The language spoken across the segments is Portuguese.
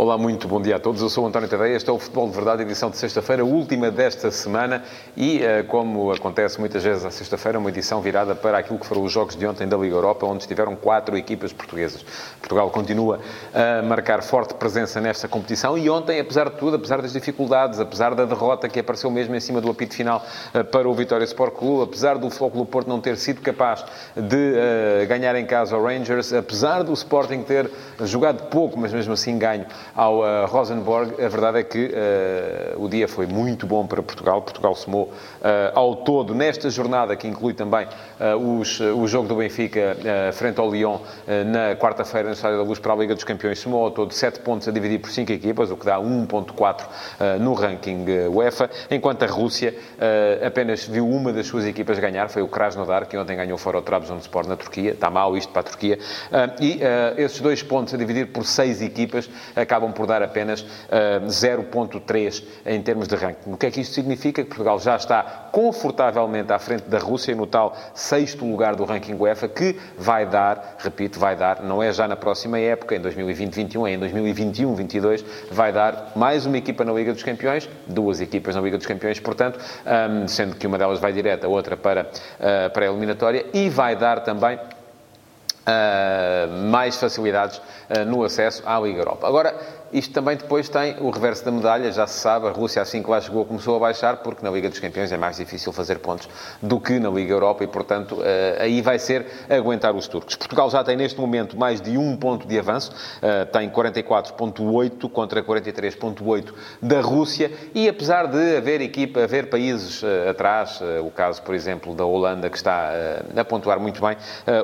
Olá, muito bom dia a todos. Eu sou António Tadeia. Este é o Futebol de Verdade, edição de sexta-feira, última desta semana. E, eh, como acontece muitas vezes à sexta-feira, uma edição virada para aquilo que foram os jogos de ontem da Liga Europa, onde estiveram quatro equipas portuguesas. Portugal continua a marcar forte presença nesta competição e ontem, apesar de tudo, apesar das dificuldades, apesar da derrota que apareceu mesmo em cima do apito final eh, para o Vitória Sport Clube, apesar do Clube Porto não ter sido capaz de uh, ganhar em casa o Rangers, apesar do Sporting ter jogado pouco, mas mesmo assim ganho ao uh, Rosenborg. A verdade é que uh, o dia foi muito bom para Portugal. Portugal somou uh, ao todo, nesta jornada, que inclui também os, o jogo do Benfica frente ao Lyon na quarta-feira no Estádio da Luz para a Liga dos Campeões, somou ao todo 7 pontos a dividir por 5 equipas, o que dá 1.4 no ranking UEFA, enquanto a Rússia apenas viu uma das suas equipas ganhar, foi o Krasnodar, que ontem ganhou fora o Trabzonspor na Turquia. Está mal isto para a Turquia. E esses dois pontos a dividir por 6 equipas acabam acabam por dar apenas uh, ah, 0,3 em termos de ranking. O que é que isto significa? Que Portugal já está confortavelmente à frente da Rússia no tal sexto lugar do ranking UEFA, que vai dar, repito, vai dar, não é já na próxima época, em 2020-21, é em 2021-22, vai dar mais uma equipa na Liga dos Campeões, duas equipas na Liga dos Campeões, portanto, ah, sendo que uma delas vai direta, a outra para, uh, para a eliminatória, e vai dar também mais facilidades uh, no acesso à Liga Europa. Agora, isto também depois tem o reverso da medalha, já se sabe, a Rússia assim que lá chegou começou a baixar, porque na Liga dos Campeões é mais difícil fazer pontos do que na Liga Europa e, portanto, eh, aí vai ser aguentar os turcos. Portugal já tem neste momento mais de um ponto de avanço, eh, tem 44.8 contra 43.8 da Rússia e apesar de haver equipa, haver países eh, atrás, o caso, por exemplo, da Holanda, que está a pontuar muito bem,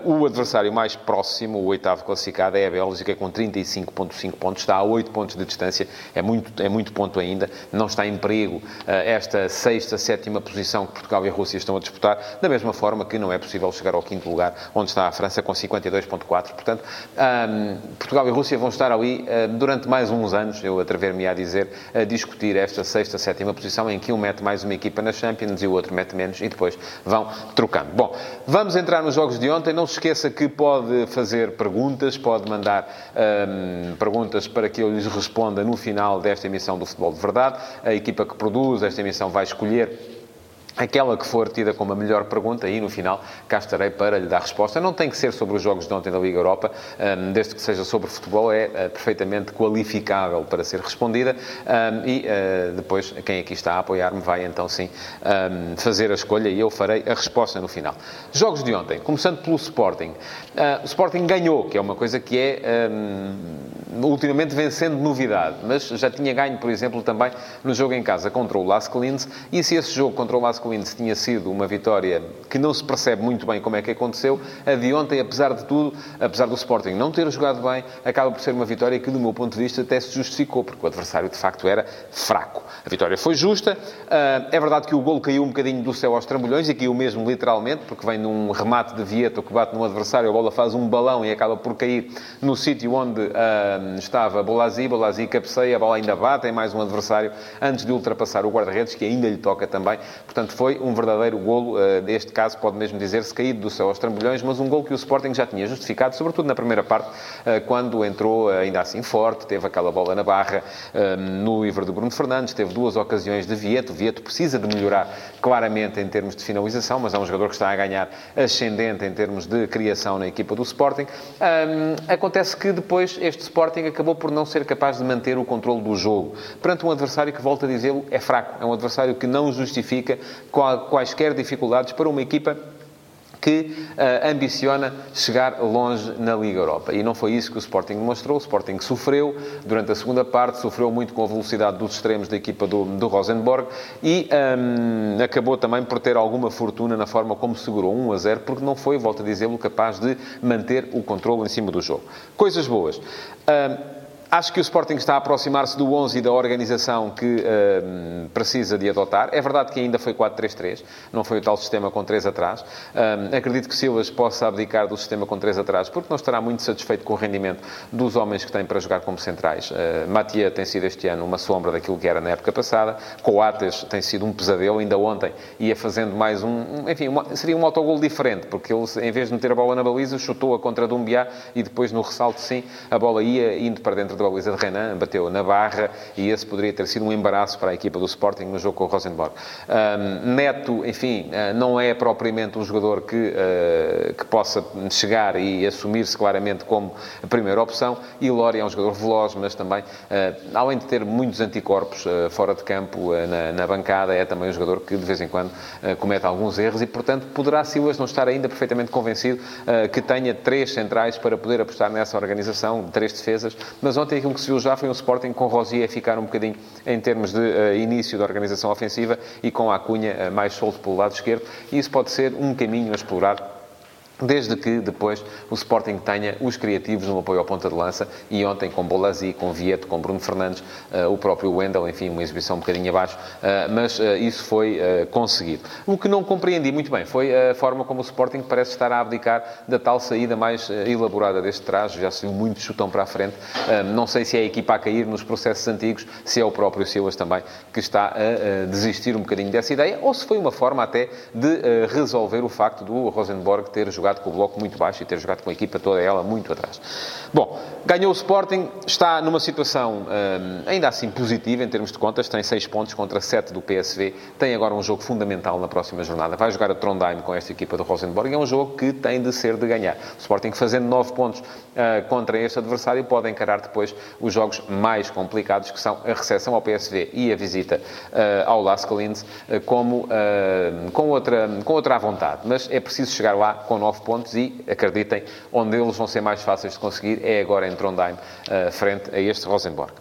o adversário mais próximo, o oitavo classificado, é a Bélgica, com 35.5 pontos, está a 8 pontos de distância, é muito, é muito ponto ainda, não está em perigo eh, esta sexta, sétima posição que Portugal e a Rússia estão a disputar, da mesma forma que não é possível chegar ao quinto lugar, onde está a França com 52.4. Portanto, um, Portugal e Rússia vão estar ali uh, durante mais uns anos, eu atrever-me a dizer, a discutir esta sexta, sétima posição, em que um mete mais uma equipa na Champions e o outro mete menos, e depois vão trocando. Bom, vamos entrar nos jogos de ontem. Não se esqueça que pode fazer perguntas, pode mandar um, perguntas para que eu lhes responda no final desta emissão do Futebol de Verdade. A equipa que produz esta emissão vai escolher aquela que for tida como a melhor pergunta e no final cá estarei para lhe dar resposta. Não tem que ser sobre os jogos de ontem da Liga Europa, hum, desde que seja sobre futebol, é eh, perfeitamente qualificável para ser respondida hum, e eh, depois quem aqui está a apoiar-me vai então sim hum, fazer a escolha e eu farei a resposta no final. Jogos de ontem, começando pelo Sporting. Uh, o Sporting ganhou, que é uma coisa que é ultimamente vencendo novidade, mas já tinha ganho, por exemplo, também no jogo em casa contra o Las Clins e se esse jogo contra o Las Clins tinha sido uma vitória que não se percebe muito bem como é que aconteceu, a de ontem, apesar de tudo, apesar do Sporting não ter jogado bem, acaba por ser uma vitória que, do meu ponto de vista, até se justificou, porque o adversário, de facto, era fraco. A vitória foi justa. Ah, é verdade que o gol caiu um bocadinho do céu aos trambolhões, e caiu mesmo literalmente, porque vem num remate de Vieto que bate no adversário, a bola faz um balão e acaba por cair no sítio onde ah, estava Bolazzi. Bolazzi cabeceia, a bola ainda bate em mais um adversário antes de ultrapassar o guarda-redes, que ainda lhe toca também. Portanto, foi um verdadeiro golo, neste caso pode mesmo dizer-se caído do céu aos trambolhões, mas um golo que o Sporting já tinha justificado, sobretudo na primeira parte, uh, quando entrou uh, ainda assim forte, teve aquela bola na barra no livro de Bruno Fernandes, teve duas ocasiões de Vieto. Vieto precisa de melhorar claramente em termos de finalização, mas é um jogador que está a ganhar ascendente em termos de criação na equipa do Sporting. Acontece que depois este Sporting acabou por não ser capaz de manter o controle do jogo, perante um adversário que, volto a dizê-lo, é fraco. É um adversário que não justifica quaisquer dificuldades para uma equipa que uh, ambiciona chegar longe na Liga Europa. E não foi isso que o Sporting demonstrou. O Sporting sofreu durante a segunda parte, sofreu muito com a velocidade dos extremos da equipa do, do Rosenborg e um, acabou também por ter alguma fortuna na forma como segurou 1 a 0, porque não foi, volto a dizê-lo, capaz de manter o controle em cima do jogo. Coisas boas. Um, Acho que o Sporting está a aproximar-se do 11 e da organização que uh, precisa de adotar. É verdade que ainda foi 4-3-3, não foi o tal sistema com 3 atrás. Uh, acredito que Silas possa abdicar do sistema com 3 atrás, porque não estará muito satisfeito com o rendimento dos homens que tem para jogar como centrais. Uh, Matia tem sido este ano uma sombra daquilo que era na época passada. Coates tem sido um pesadelo. Ainda ontem ia fazendo mais um... Enfim, uma, seria um autogol diferente, porque ele, em vez de meter a bola na baliza, chutou a contra Dumbiá e depois no ressalto, sim, a bola ia indo para dentro da baliza de Renan, bateu na barra e esse poderia ter sido um embaraço para a equipa do Sporting no jogo com o Rosenborg. Um, Neto, enfim, ah, não é propriamente um jogador que, uh, que possa chegar e assumir-se claramente como a primeira opção e Lori é um jogador veloz, mas também, uh, além de ter muitos anticorpos uh, fora de campo, na, na, bancada, é também um jogador que de vez em quando comete alguns erros e, portanto, poderá Silas não estar ainda perfeitamente convencido que tenha três centrais para poder apostar nessa organização, três defesas, mas ontem aquilo que se viu já foi um Sporting com Rosier ficar um bocadinho em termos de uh, início da organização ofensiva e com a Cunha uh, mais solto pelo lado esquerdo. E isso pode ser um caminho a explorar Desde que depois o Sporting tenha os criativos no apoio ao ponta de lança e ontem com Bolazzi, com Vieto, com Bruno Fernandes, uh, o próprio Wendel, enfim, uma exibição um bocadinho abaixo, uh, mas uh, isso foi conseguido. O que não compreendi muito bem foi a forma como o Sporting parece estar a abdicar da tal saída mais elaborada deste traje, já se viu muito chutão para a frente. não sei se é a equipa a cair nos processos antigos, se é o próprio Silas também que está a desistir um bocadinho dessa ideia, ou se foi uma forma até de resolver o facto do Rosenborg ter jogado jogado com o bloco muito baixo e ter jogado com a equipa toda ela muito atrás. Bom, ganhou o Sporting, está numa situação hum, ainda assim positiva em termos de contas, tem 6 pontos contra 7 do PSV, tem agora um jogo fundamental na próxima jornada, vai jogar a Trondheim com esta equipa do Rosenborg, é um jogo que tem de ser de ganhar. O Sporting fazendo 9 pontos uh, contra este adversário pode encarar depois os jogos mais complicados, que são a recepção ao PSV e a visita uh, ao Las Collins, uh, como, com, outra, com outra vontade. Mas é preciso chegar lá com 9 9 pontos e, acreditem, onde eles vão ser mais fáceis de conseguir é agora em Trondheim, uh, frente a este Rosenborg.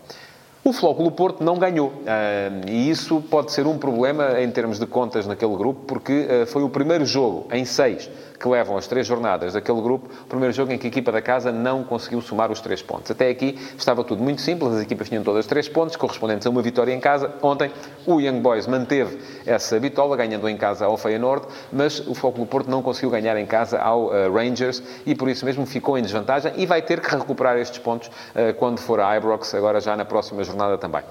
O Flóculo Porto não ganhou. Uh, e isso pode ser um problema em termos de contas naquele grupo, porque uh, foi o primeiro jogo em seis que levam as três jornadas daquele grupo, o primeiro jogo em que a equipa da casa não conseguiu somar os três pontos. Até aqui estava tudo muito simples, as equipas tinham todas três pontos, correspondentes a uma vitória em casa. Ontem, o Young Boys manteve essa bitola, ganhando em casa ao Feyenoord, mas o Foco do Porto não conseguiu ganhar em casa ao uh, Rangers e por isso mesmo ficou em desvantagem e vai ter que recuperar estes pontos uh, quando for a Ibrox, agora já na próxima jornada também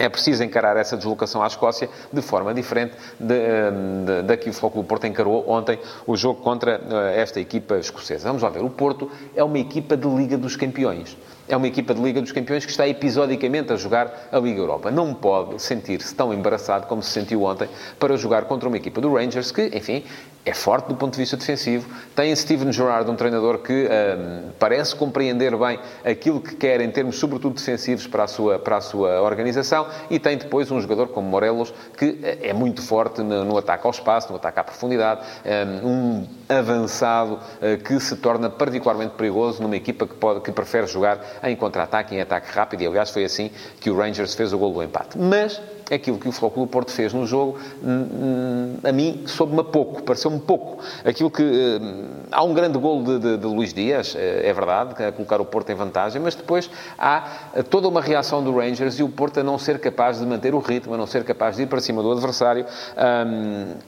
é preciso encarar essa deslocação à Escócia de forma diferente eh, da que o Futebol Porto encarou ontem o jogo contra eh, esta equipa escocesa. Vamos lá ver. O Porto é uma equipa de Liga dos Campeões é uma equipa de Liga dos Campeões que está episodicamente a jogar a Liga Europa. Não pode sentir-se tão embaraçado como se sentiu ontem para jogar contra uma equipa do Rangers que, enfim, é forte do ponto de vista defensivo. Tem Steven Gerrard, um treinador que um, parece compreender bem aquilo que quer em termos, sobretudo, defensivos para a, sua, para a sua organização. E tem depois um jogador como Morelos, que eh, é muito forte no, no ataque ao espaço, no ataque à profundidade. Hum, um avançado uh, que se torna particularmente perigoso numa equipa que, pode, que prefere jogar em contra-ataque, em ataque rápido. E, aliás, foi assim que o Rangers fez o gol do empate. Mas aquilo que o Futebol Porto fez no jogo, hum, hum, a mim soube-me pouco, pareceu-me pouco. Aquilo que... Hum, há um grande gol de, de, de, Luís Dias, é, é verdade, a colocar o Porto em vantagem, mas depois há toda uma reação do Rangers e o Porto a não ser capaz de manter o ritmo, a não ser capaz de ir para cima do adversário.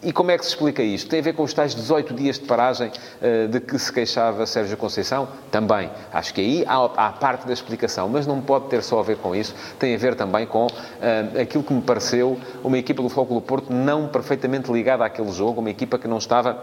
E como é que se explica isto? Tem a ver com os tais 18 dias de paragem uh, de que se queixava Sérgio Conceição? Também. Acho que aí há, há parte da explicação, mas não pode ter só a ver com isso. Tem a ver também com aquilo que me pareceu uma equipa do Futebol do Porto não perfeitamente ligada àquele jogo, uma equipa que não estava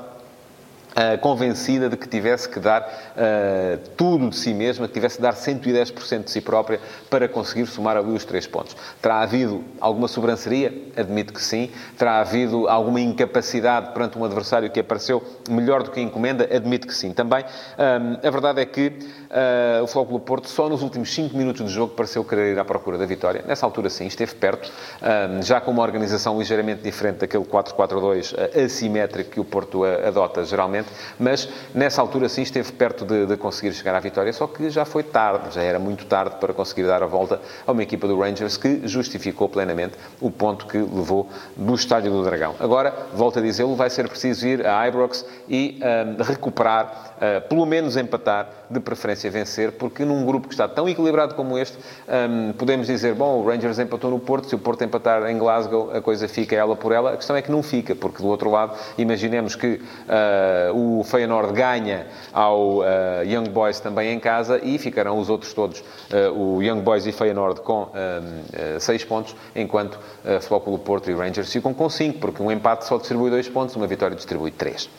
convencida de que tivesse que dar uh, tudo de si mesma, que tivesse que dar 110% de si própria para conseguir somar ali os três pontos. Terá havido alguma sobranceria? Admito que sim. Terá havido alguma incapacidade perante um adversário que apareceu melhor do que a encomenda? Admito que sim também. Um, a verdade é que uh, o Futebol Porto só nos últimos 5 minutos de jogo pareceu querer ir à procura da vitória. Nessa altura sim, esteve perto, um, já com uma organização ligeiramente diferente daquele 4-4-2 assimétrico que o Porto adota geralmente mas nessa altura sim esteve perto de, de conseguir chegar à vitória, só que já foi tarde, já era muito tarde para conseguir dar a volta a uma equipa do Rangers que justificou plenamente o ponto que levou do Estádio do Dragão. Agora, volto a dizê-lo, vai ser preciso ir a Ibrox e um, recuperar, uh, pelo menos empatar, de preferência vencer, porque num grupo que está tão equilibrado como este, um, podemos dizer, bom, o Rangers empatou no Porto, se o Porto empatar em Glasgow, a coisa fica ela por ela. A questão é que não fica, porque do outro lado, imaginemos que uh, o Feyenoord ganha ao uh, Young Boys também em casa e ficarão os outros todos, uh, o Young Boys e Feyenoord, com 6 pontos, enquanto uh, Clube Porto e Rangers ficam com 5, porque um empate só distribui 2 pontos, uma vitória distribui 3.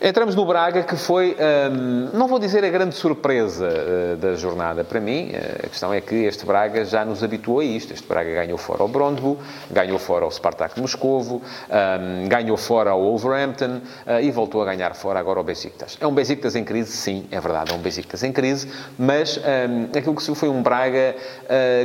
Entramos no Braga, que foi, hum, não vou dizer a grande surpresa uh, da jornada para mim, uh, a questão é que este Braga já nos habituou a isto. Este Braga ganhou fora ao Brondby, ganhou fora ao Spartak Moscovo, um, ganhou fora ao Wolverhampton uh, e voltou a ganhar fora agora ao Besiktas. É um Besiktas em crise? Sim, é verdade, é um Besiktas em crise, mas um, aquilo que se foi um Braga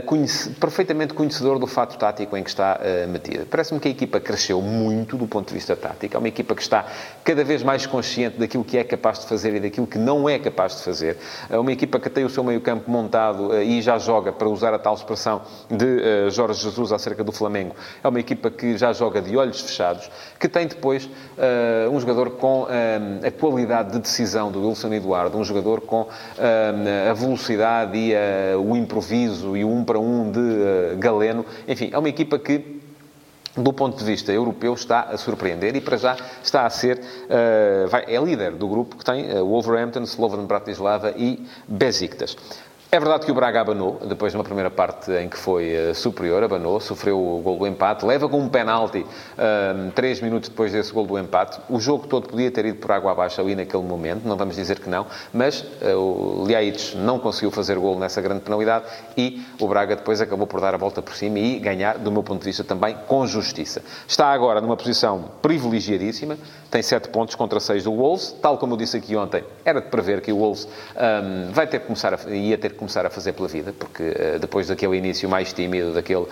conhece, perfeitamente conhecedor do fato tático em que está metido. Parece-me que a equipa cresceu muito do ponto de vista tático, é uma equipa que está cada vez mais consciente consciente daquilo que é capaz de fazer e daquilo que não é capaz de fazer. É uma equipa que tem o seu meio-campo montado eh, e já joga, para usar a tal expressão de eh, Jorge Jesus acerca do Flamengo, é uma equipa que já joga de olhos fechados, que tem depois uh, um jogador com a qualidade de decisão do Wilson Eduardo, um jogador com a velocidade e o improviso e o um para um de Galeno. Enfim, é uma equipa que do ponto de vista europeu, está a surpreender e, para já, está a ser... Uh, vai, é líder do grupo que tem uh, Wolverhampton, Slovan Bratislava e Besiktas. É verdade que o Braga abanou, depois de uma primeira parte em que foi uh, superior, abanou, sofreu o gol do empate, leva com um penalti uh, três minutos depois desse gol do empate. O jogo todo podia ter ido por água abaixo ali naquele momento, não vamos dizer que não, mas uh, o Liaites não conseguiu fazer gol nessa grande penalidade e o Braga depois acabou por dar a volta por cima e ganhar, do meu ponto de vista, também com justiça. Está agora numa posição privilegiadíssima, tem sete pontos contra seis do Wolves, tal como eu disse aqui ontem, era de prever que o Wolves um, vai ter que começar a, ia ter que começar a fazer pela vida, porque uh, depois daquele início mais tímido, daquele.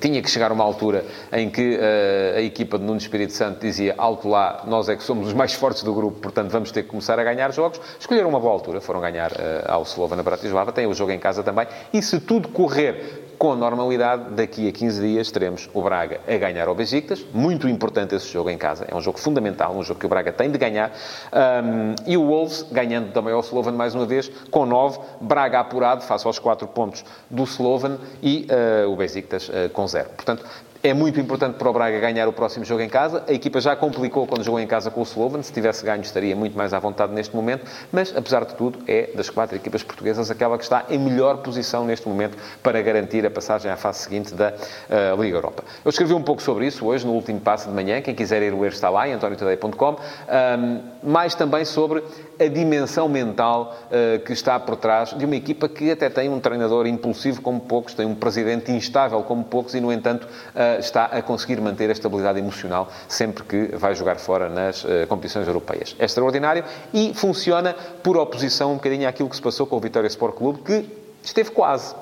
Tinha que chegar uma altura em que uh, a equipa de Nuno Espírito Santo dizia alto lá, nós é que somos os mais fortes do grupo, portanto vamos ter que começar a ganhar jogos. Escolheram uma boa altura, foram ganhar uh, ao Slovan Bratislava, tem o jogo em casa também, e se tudo correr com normalidade, daqui a 15 dias teremos o Braga a ganhar ao Besiktas. Muito importante esse jogo em casa. É um jogo fundamental, um jogo que o Braga tem de ganhar. Um, e o Wolves ganhando também ao Slovan mais uma vez, com 9. Braga apurado, face aos 4 pontos do Slovan. E uh, o Besiktas uh, com 0. Portanto, é muito importante para o Braga ganhar o próximo jogo em casa. A equipa já complicou quando jogou em casa com o Slovan. Se tivesse ganho, estaria muito mais à vontade neste momento. Mas, apesar de tudo, é das quatro equipas portuguesas aquela que está em melhor posição neste momento para garantir a passagem à fase seguinte da uh, Liga Europa. Eu escrevi um pouco sobre isso hoje, no último passo de manhã. Quem quiser ir ler está lá, em antoniotadeia.com. Um, mais também sobre a dimensão mental uh, que está por trás de uma equipa que até tem um treinador impulsivo como poucos, tem um presidente instável como poucos e, no entanto, uh, está a conseguir manter a estabilidade emocional sempre que vai jogar fora nas uh, competições europeias. É extraordinário e funciona por oposição um bocadinho àquilo que se passou com o Vitória Sport Clube, que esteve quase.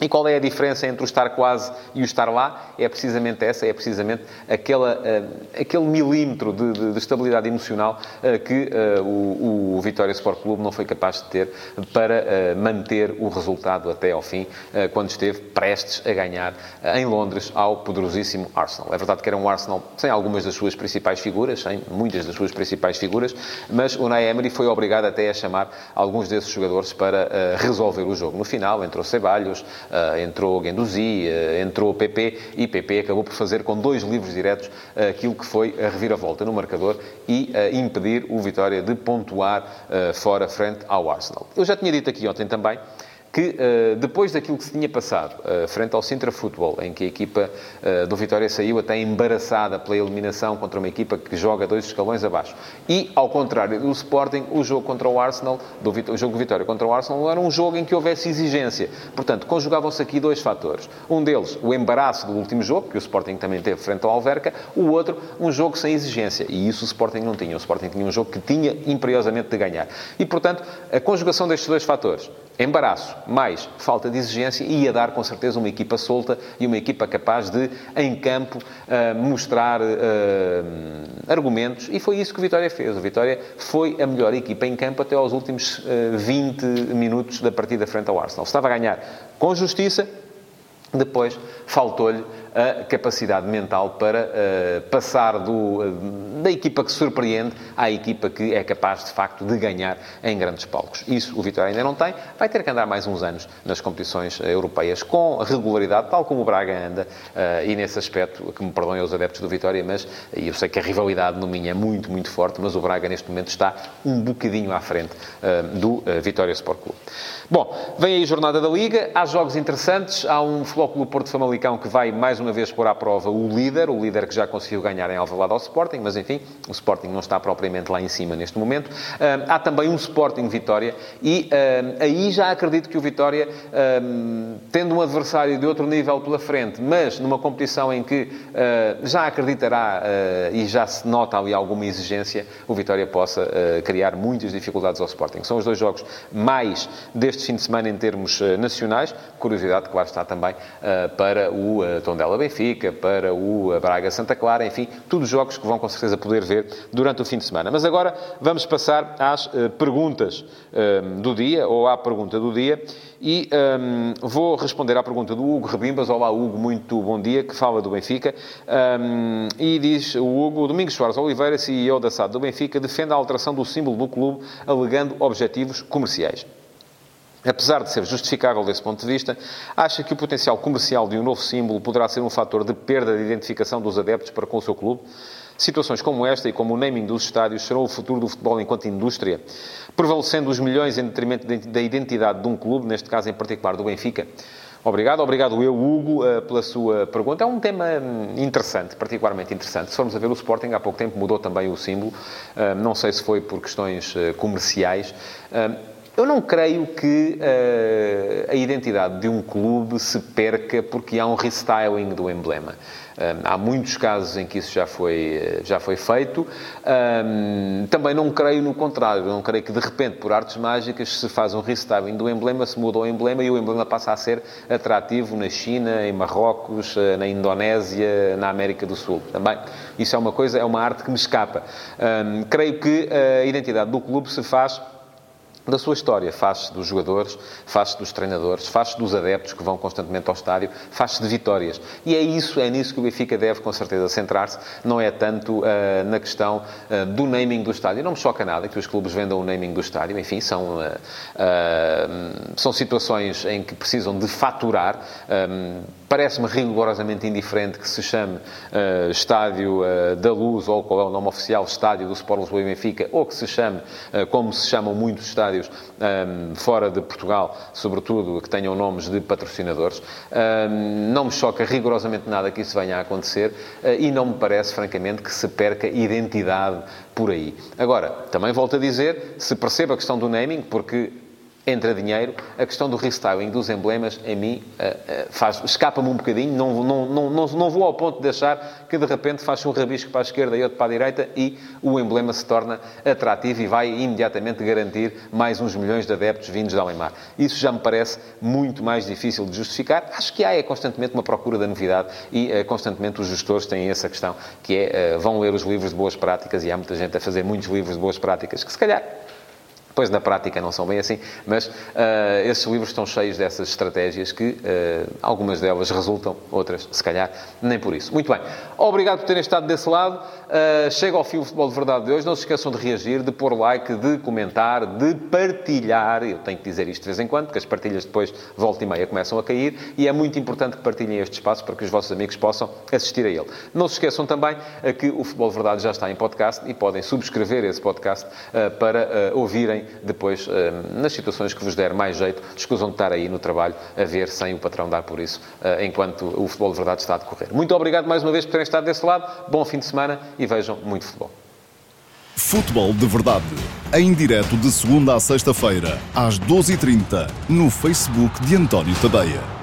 E qual é a diferença entre o estar quase e o estar lá? É precisamente essa, é precisamente aquela, uh, aquele milímetro de, de, de estabilidade emocional uh, que uh, o, o Vitória Sport Clube não foi capaz de ter para manter o resultado até ao fim, quando esteve prestes a ganhar em Londres ao poderosíssimo Arsenal. É verdade que era um Arsenal sem algumas das suas principais figuras, sem muitas das suas principais figuras, mas o Nay Emery foi obrigado até a chamar alguns desses jogadores para resolver o jogo. No final, entrou Ceballos, entrou Guendouzi, entrou PP e PP acabou por fazer com dois livros diretos aquilo que foi a reviravolta no marcador e impedir o Vitória de pontuar fora frente ao Arsenal. Eu já tinha dito aqui ontem também que uh, depois daquilo que se tinha passado uh, frente ao Sintra Futebol, em que a equipa uh, do Vitória saiu até embaraçada pela eliminação contra uma equipa que joga dois escalões abaixo, e ao contrário do Sporting, o jogo contra o Arsenal, do, o jogo do Vitória contra o Arsenal, era um jogo em que houvesse exigência. Portanto, conjugavam-se aqui dois fatores. Um deles, o embaraço do último jogo, que o Sporting também teve frente ao Alverca, o outro, um jogo sem exigência. E isso o Sporting não tinha. O Sporting tinha um jogo que tinha imperiosamente de ganhar. E, portanto, a conjugação destes dois fatores embaraço, mais falta de exigência ia dar com certeza uma equipa solta e uma equipa capaz de, em campo, uh, mostrar uh, argumentos. E foi isso que o Vitória fez. O Vitória foi a melhor equipa em campo até aos últimos uh, 20 minutos da partida frente ao Arsenal. Estava a ganhar com justiça, depois faltou-lhe a capacidade mental para uh, passar do, uh, da equipa que surpreende à equipa que é capaz, de facto, de ganhar em grandes palcos. Isso o Vitória ainda não tem. Vai ter que andar mais uns anos nas competições europeias com regularidade, tal como o Braga anda. Uh, e nesse aspecto, que me perdoem os adeptos do Vitória, mas eu sei que a rivalidade no Minho é muito, muito forte, mas o Braga neste momento está um bocadinho à frente do Vitória Sport Clube. Bom, vem aí a jornada da Liga, há jogos interessantes, há um Futebol Clube Porto Famalicão que vai mais uma vez pôr à prova o líder, o líder que já conseguiu ganhar em Alvalade ao Sporting, mas enfim, o Sporting não está propriamente lá em cima neste momento. há também um Sporting Vitória e aí já acredito que o Vitória, tendo um adversário de outro nível pela frente, mas numa competição em que ah, já acreditará ah, e já se nota ali alguma exigência, o Vitória possa ah, criar muitas dificuldades ao Sporting. São os dois jogos mais deste este fim de semana em termos nacionais. Curiosidade, claro está também para o uh, Tondela Benfica, para o Braga Santa Clara, enfim, todos jogos que vão com certeza poder ver durante o fim de semana. Mas agora vamos passar às perguntas do dia, ou à pergunta do dia, e um, vou responder à pergunta do Hugo Rebimbas. Olá, Hugo, muito bom dia, que fala do Benfica. Um, e diz o Hugo, Domingos Soares Oliveira, CEO da SAD do Benfica, defende a alteração do símbolo do clube, alegando objetivos comerciais apesar de ser justificável desse ponto de vista, acha que o potencial comercial de um novo símbolo poderá ser um fator de perda de identificação dos adeptos para com o seu clube? Situações como esta e como o naming dos estádios serão o futuro do futebol enquanto indústria, prevalecendo os milhões em detrimento da identidade de um clube, neste caso em particular do Benfica? Obrigado, obrigado eu, Hugo, eh, pela sua pergunta. É um tema hum, interessante, particularmente interessante. Se formos a ver o Sporting, há pouco tempo mudou também o símbolo. Eh, não sei se foi por questões eh, comerciais. Eu não creio que uh, a identidade de um clube se perca porque há um restyling do emblema. Um, há muitos casos em que isso já foi, eh, já foi feito. Um, também não creio no contrário. Não creio que, de repente, por artes mágicas, se faz um restyling do emblema, se muda o emblema e o emblema passa a ser atrativo na China, em Marrocos, eh, na Indonésia, na América do Sul. Também. Isso é uma coisa, é uma arte que me escapa. Um, creio que a identidade do clube se faz da sua história. Faz-se dos jogadores, faz-se dos treinadores, faz-se dos adeptos que vão constantemente ao estádio, faz-se de vitórias. E é isso, é nisso que o Benfica deve, com certeza, centrar-se. Não é tanto uh, na questão uh, do naming do estádio. Não me choca nada que os clubes vendam o naming do estádio. Enfim, são, uh, são situações em que precisam de faturar. Parece-me rigorosamente indiferente que se chame uh, Estádio uh, da Luz, ou qual é o nome oficial, Estádio do Sport Lisboa e Benfica, ou que se chame, uh, como se chamam muitos estádios um, fora de Portugal, sobretudo que tenham nomes de patrocinadores. Um, não me choca rigorosamente nada que isso venha a acontecer e não me parece, francamente, que se perca identidade por aí. Agora, também volto a dizer, se perceba a questão do naming, porque entra dinheiro. A questão do restyling dos emblemas, em mim, eh, eh, faz, escapa-me um bocadinho. Não, não, não, não, vou ao ponto de achar que, de repente, faz um rabisco para a esquerda e outro para a direita e o emblema se torna atrativo e vai imediatamente garantir mais uns milhões de adeptos vindos de Alemar. Isso já me parece muito mais difícil de justificar. Acho que há é constantemente uma procura da novidade e uh, constantemente os gestores têm essa questão, que é, vão ler os livros de boas práticas e há muita gente a fazer muitos livros de boas práticas que, se calhar, Pois na prática não são bem assim, mas uh, esses livros estão cheios dessas estratégias que uh, algumas delas resultam, outras, se calhar, nem por isso. Muito bem. Obrigado por terem estado desse lado. Uh, chega ao fim o Futebol de Verdade de hoje. Não se esqueçam de reagir, de pôr like, de comentar, de partilhar. Eu tenho que dizer isto de vez em quando, porque as partilhas depois, volta e meia, começam a cair. E é muito importante que partilhem este espaço para que os vossos amigos possam assistir a ele. Não se esqueçam também que o Futebol de Verdade já está em podcast e podem subscrever esse podcast para ouvirem depois, nas situações que vos der mais jeito, escusam de estar aí no trabalho a ver sem o patrão dar por isso, enquanto o futebol de verdade está a decorrer. Muito obrigado mais uma vez por terem estado desse lado. Bom fim de semana e vejam muito futebol. Futebol de Verdade, em direto de segunda a sexta-feira, às 12h30, no Facebook de António Tadeia.